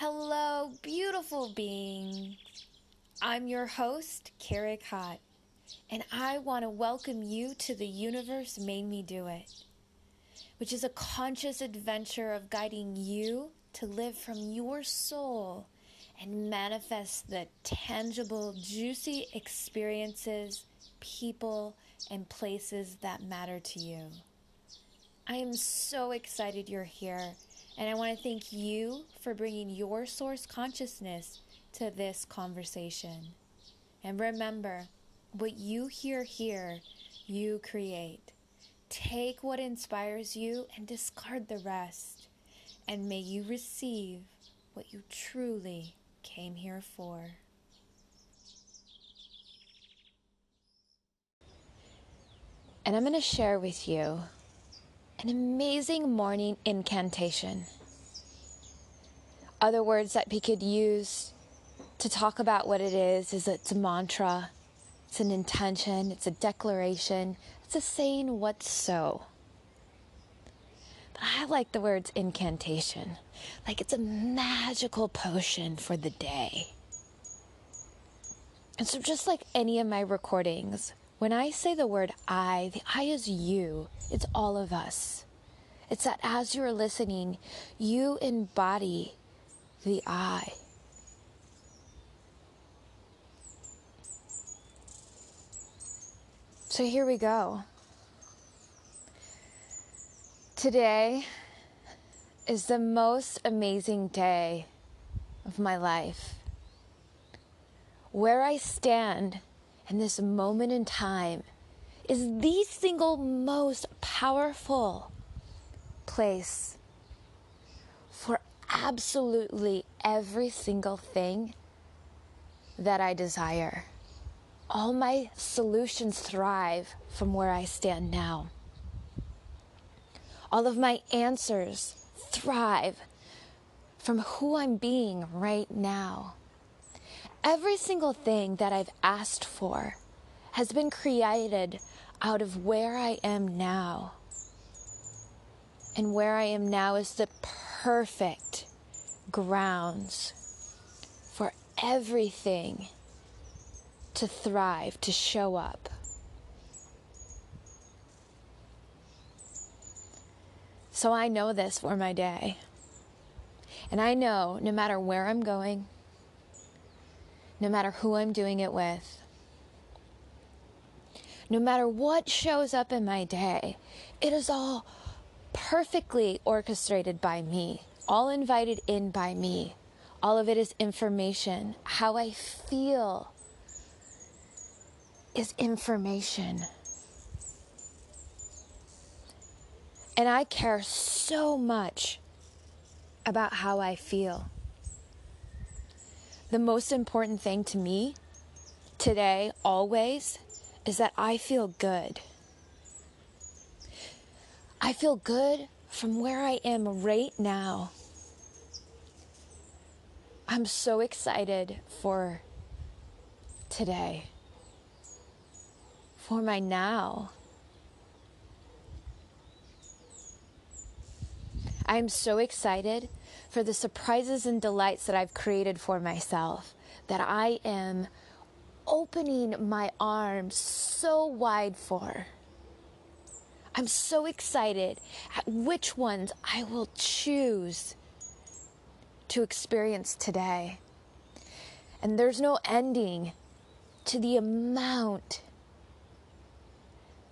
Hello, beautiful beings. I'm your host, Kerry Kott, and I want to welcome you to The Universe Made Me Do It, which is a conscious adventure of guiding you to live from your soul and manifest the tangible, juicy experiences, people, and places that matter to you. I am so excited you're here, and I want to thank you for bringing your source consciousness to this conversation. And remember, what you hear here, you create. Take what inspires you and discard the rest. And may you receive what you truly came here for. And I'm going to share with you an amazing morning incantation. Other words that we could use to talk about what it is is it's a mantra, it's an intention, it's a declaration, it's a saying what's so. But I like the words incantation, like it's a magical potion for the day. And so, just like any of my recordings, when I say the word I, the I is you, it's all of us. It's that as you're listening, you embody the I. So here we go. Today is the most amazing day of my life. Where I stand in this moment in time is the single most powerful place for absolutely every single thing that I desire. All my solutions thrive from where I stand now. All of my answers thrive from who I'm being right now. Every single thing that I've asked for has been created out of where I am now. And where I am now is the perfect grounds for everything to thrive, to show up. So I know this for my day. And I know no matter where I'm going, no matter who I'm doing it with, no matter what shows up in my day, it is all perfectly orchestrated by me, all invited in by me. All of it is information. How I feel is information. And I care so much about how I feel. The most important thing to me today, always, is that I feel good. I feel good from where I am right now. I'm so excited for today, for my now. I'm so excited for the surprises and delights that I've created for myself, that I am opening my arms so wide for. I'm so excited at which ones I will choose to experience today. And there's no ending to the amount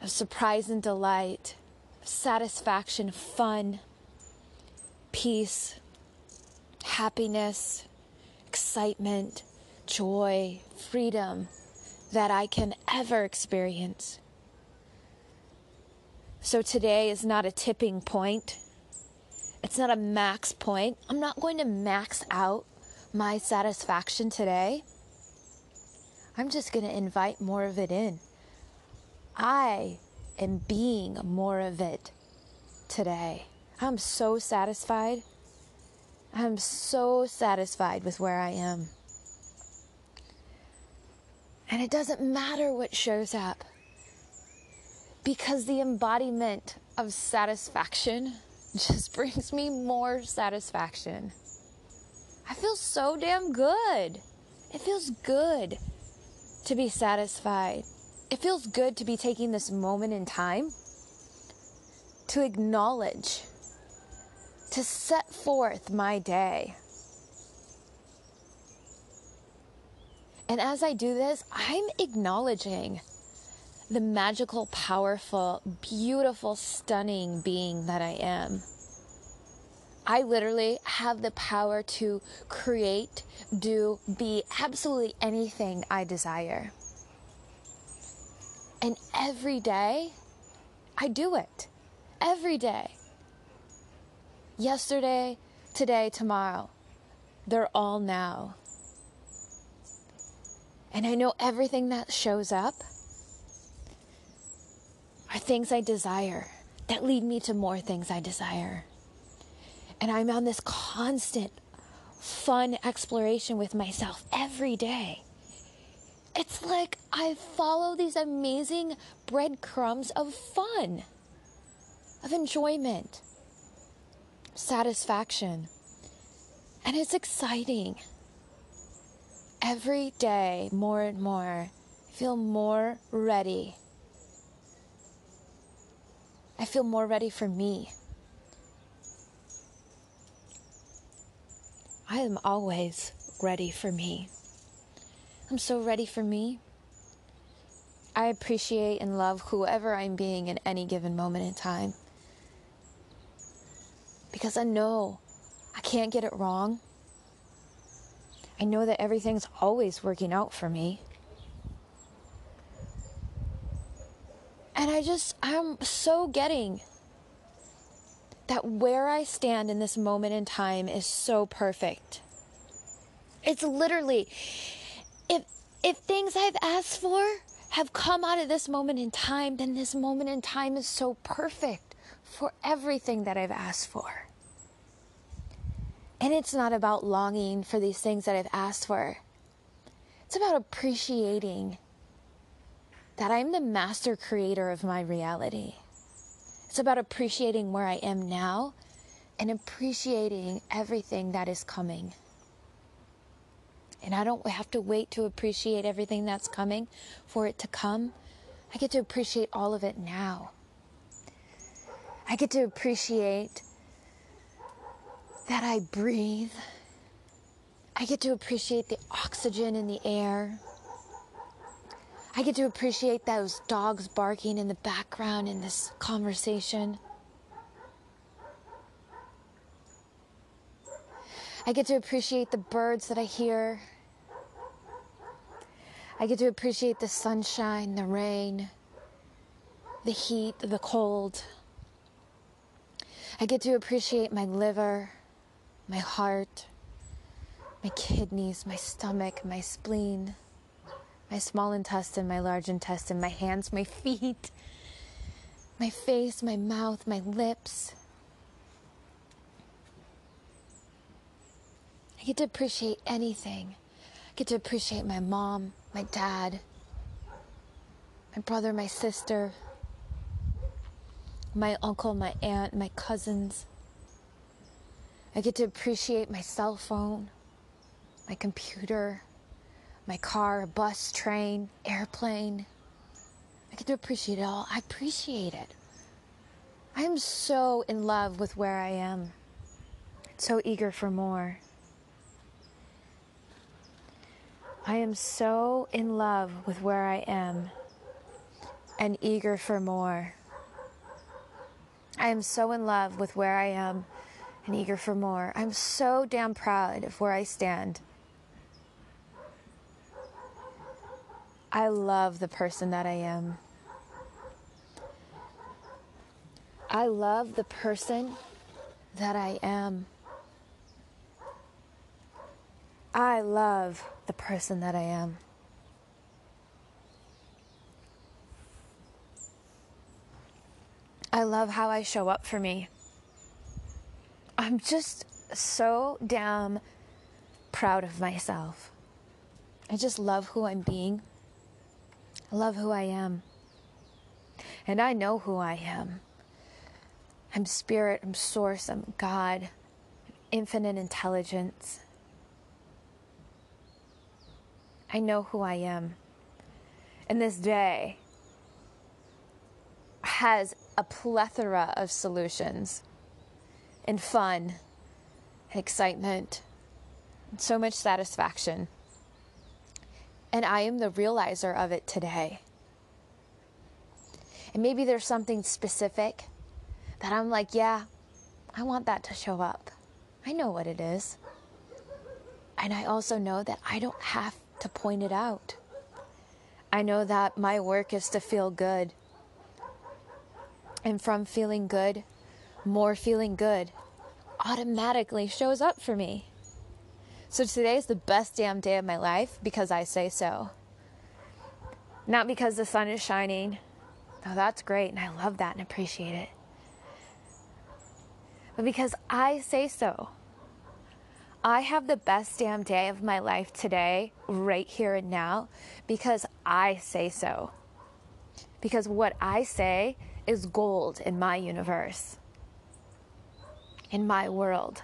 of surprise and delight, satisfaction, fun, peace, happiness, excitement, joy, freedom that I can ever experience. So today is not a tipping point. It's not a max point. I'm not going to max out my satisfaction today. I'm just going to invite more of it in. I am being more of it today. I'm so satisfied. I'm so satisfied with where I am. And it doesn't matter what shows up because the embodiment of satisfaction just brings me more satisfaction. I feel so damn good. It feels good to be satisfied. It feels good to be taking this moment in time to acknowledge, to set forth my day. And as I do this, I'm acknowledging the magical, powerful, beautiful, stunning being that I am. I literally have the power to create, do, be absolutely anything I desire. And every day, I do it. Every day. Yesterday, today, tomorrow. They're all now. And I know everything that shows up are things I desire that lead me to more things I desire. And I'm on this constant fun exploration with myself every day. It's like I follow these amazing breadcrumbs of fun, of enjoyment, satisfaction. And it's exciting. Every day, more and more, I feel more ready. I feel more ready for me. I am always ready for me. I'm so ready for me. I appreciate and love whoever I'm being in any given moment in time. Because I know I can't get it wrong. I know that everything's always working out for me. And I just, I'm so getting that where I stand in this moment in time is so perfect. It's literally, if if things I've asked for have come out of this moment in time, then this moment in time is so perfect for everything that I've asked for. And it's not about longing for these things that I've asked for. It's about appreciating that I'm the master creator of my reality. It's about appreciating where I am now and appreciating everything that is coming. And I don't have to wait to appreciate everything that's coming for it to come. I get to appreciate all of it now. I get to appreciate that I breathe. I get to appreciate the oxygen in the air. I get to appreciate those dogs barking in the background in this conversation. I get to appreciate the birds that I hear. I get to appreciate the sunshine, the rain, the heat, the cold. I get to appreciate my liver, my heart, my kidneys, my stomach, my spleen, my small intestine, my large intestine, my hands, my feet, my face, my mouth, my lips. I get to appreciate anything. I get to appreciate my mom, my dad, my brother, my sister, my uncle, my aunt, my cousins. I get to appreciate my cell phone, my computer, my car, bus, train, airplane. I get to appreciate it all. I appreciate it. I am so in love with where I am, so eager for more. I am so in love with where I am and eager for more. I am so in love with where I am and eager for more. I'm so damn proud of where I stand. I love the person that I am. I love the person that I am. I love the person that I am. I love how I show up for me. I'm just so damn proud of myself. I just love who I'm being. I love who I am. And I know who I am. I'm spirit, I'm source, I'm God, infinite intelligence. I know who I am. And this day has a plethora of solutions and fun excitement and so much satisfaction. And I am the realizer of it today. And maybe there's something specific that I'm like, yeah, I want that to show up. I know what it is. And I also know that I don't have to point it out. I know that my work is to feel good. And from feeling good, more feeling good automatically shows up for me. So today is the best damn day of my life because I say so. Not because the sun is shining. Though that's great and I love that and appreciate it. But because I say so. I have the best damn day of my life today, right here and now, because I say so. Because what I say is gold in my universe, in my world.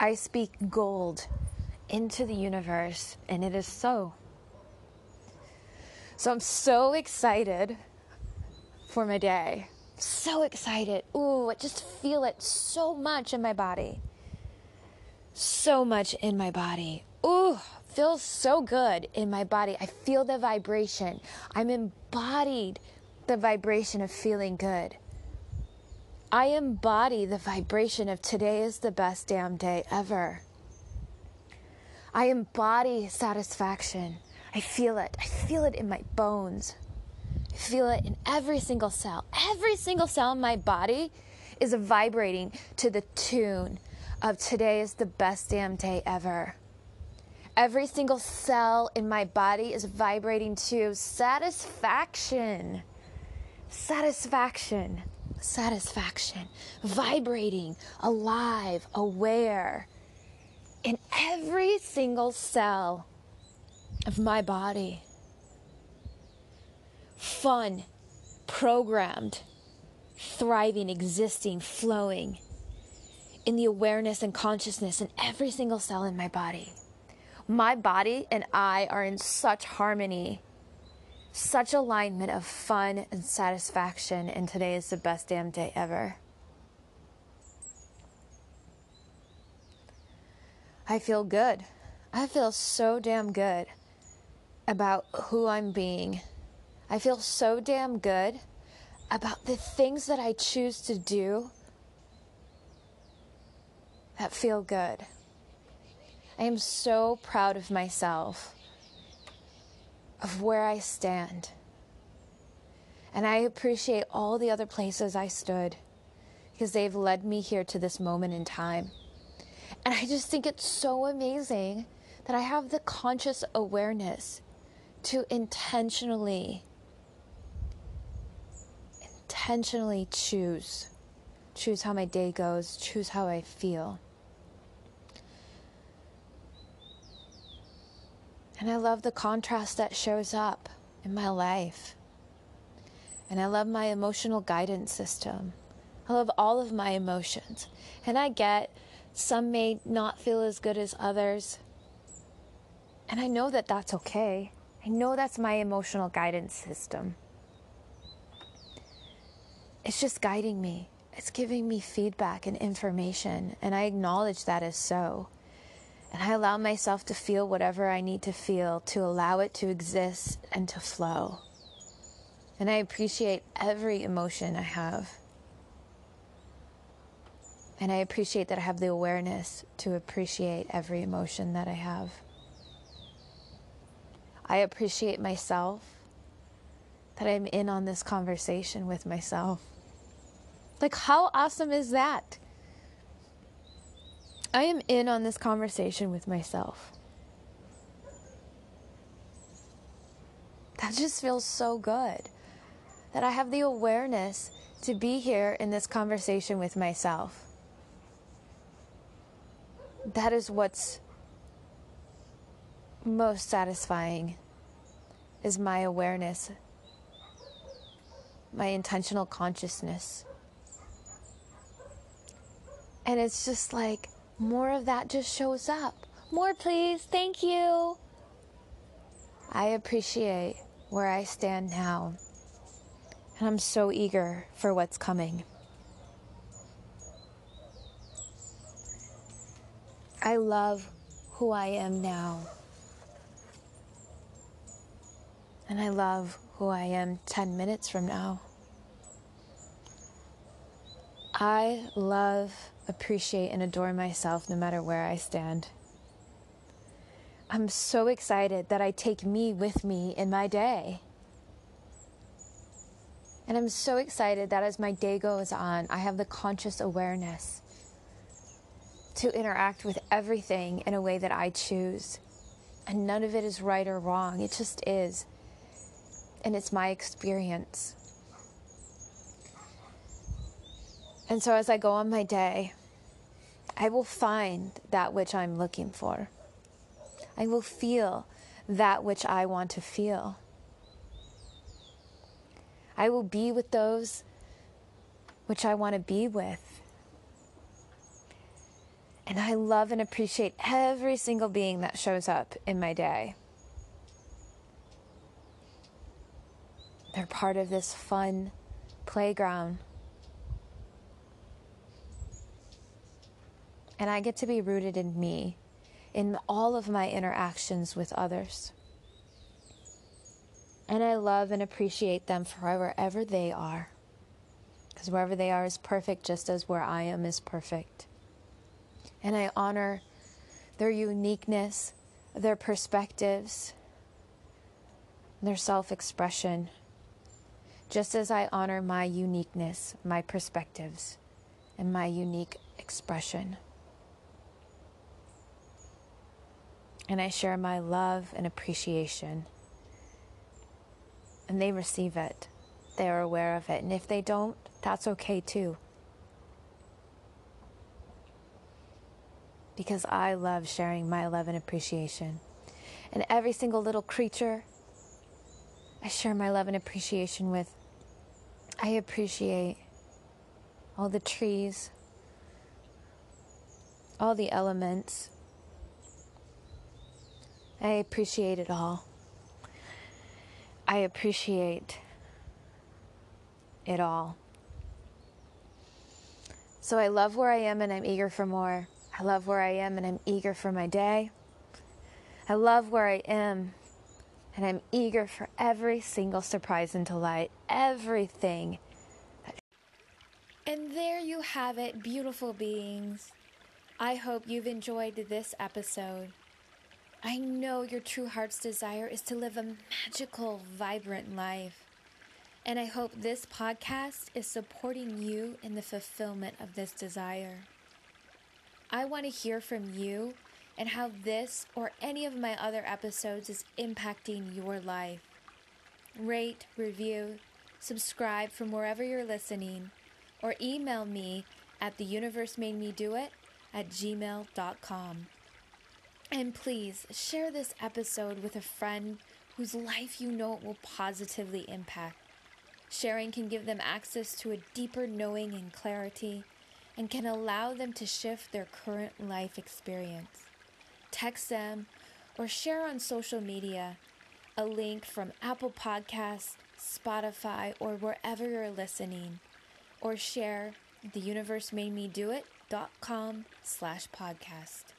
I speak gold into the universe, and it is so. So I'm so excited for my day. So excited. Ooh, I just feel it so much in my body so much in my body. Ooh, feels so good in my body. I feel the vibration. I'm embodied the vibration of feeling good. I embody the vibration of today is the best damn day ever. I embody satisfaction. I feel it. I feel it in my bones. I feel it in every single cell. Every single cell in my body is vibrating to the tune of today is the best damn day ever. Every single cell in my body is vibrating to satisfaction. Satisfaction. Satisfaction. Vibrating, alive, aware. In every single cell of my body. Fun, programmed, thriving, existing, flowing in the awareness and consciousness in every single cell in my body. My body and I are in such harmony, such alignment of fun and satisfaction, and today is the best damn day ever. I feel good. I feel so damn good about who I'm being. I feel so damn good about the things that I choose to do that feel good. I am so proud of myself, of where I stand. And I appreciate all the other places I stood because they've led me here to this moment in time. And I just think it's so amazing that I have the conscious awareness to intentionally intentionally choose choose how my day goes, choose how I feel. And I love the contrast that shows up in my life. And I love my emotional guidance system. I love all of my emotions. And I get some may not feel as good as others. And I know that that's okay. I know that's my emotional guidance system. It's just guiding me, it's giving me feedback and information. And I acknowledge that as so. And I allow myself to feel whatever I need to feel to allow it to exist and to flow. And I appreciate every emotion I have. And I appreciate that I have the awareness to appreciate every emotion that I have. I appreciate myself, that I'm in on this conversation with myself. Like, how awesome is that? I am in on this conversation with myself. That just feels so good. That I have the awareness to be here in this conversation with myself. That is what's most satisfying is my awareness, my intentional consciousness. And it's just like more of that just shows up. More, please. Thank you. I appreciate where I stand now, and I'm so eager for what's coming. I love who I am now. And I love who I am 10 minutes from now. I love, appreciate, and adore myself no matter where I stand. I'm so excited that I take me with me in my day. And I'm so excited that as my day goes on, I have the conscious awareness to interact with everything in a way that I choose. And none of it is right or wrong, it just is. And it's my experience. And so as I go on my day, I will find that which I'm looking for. I will feel that which I want to feel. I will be with those which I want to be with. And I love and appreciate every single being that shows up in my day. They're part of this fun playground. And I get to be rooted in me, in all of my interactions with others. And I love and appreciate them for wherever they are. Because wherever they are is perfect, just as where I am is perfect and I honor their uniqueness, their perspectives, their self expression, just as I honor my uniqueness, my perspectives, and my unique expression. And I share my love and appreciation. And they receive it. They are aware of it. And if they don't, that's okay too. because I love sharing my love and appreciation. And every single little creature I share my love and appreciation with. I appreciate all the trees, all the elements. I appreciate it all. I appreciate it all. So I love where I am and I'm eager for more. I love where I am and I'm eager for my day. I love where I am and I'm eager for every single surprise and delight, everything. And there you have it, beautiful beings. I hope you've enjoyed this episode. I know your true heart's desire is to live a magical, vibrant life. And I hope this podcast is supporting you in the fulfillment of this desire. I want to hear from you and how this or any of my other episodes is impacting your life. Rate, review, subscribe from wherever you're listening, or email me at theuniversemade at gmail.com. And please share this episode with a friend whose life you know it will positively impact. Sharing can give them access to a deeper knowing and clarity and can allow them to shift their current life experience. Text them or share on social media a link from Apple Podcasts, Spotify, or wherever you're listening, or share the universe made me do it.com slash podcast.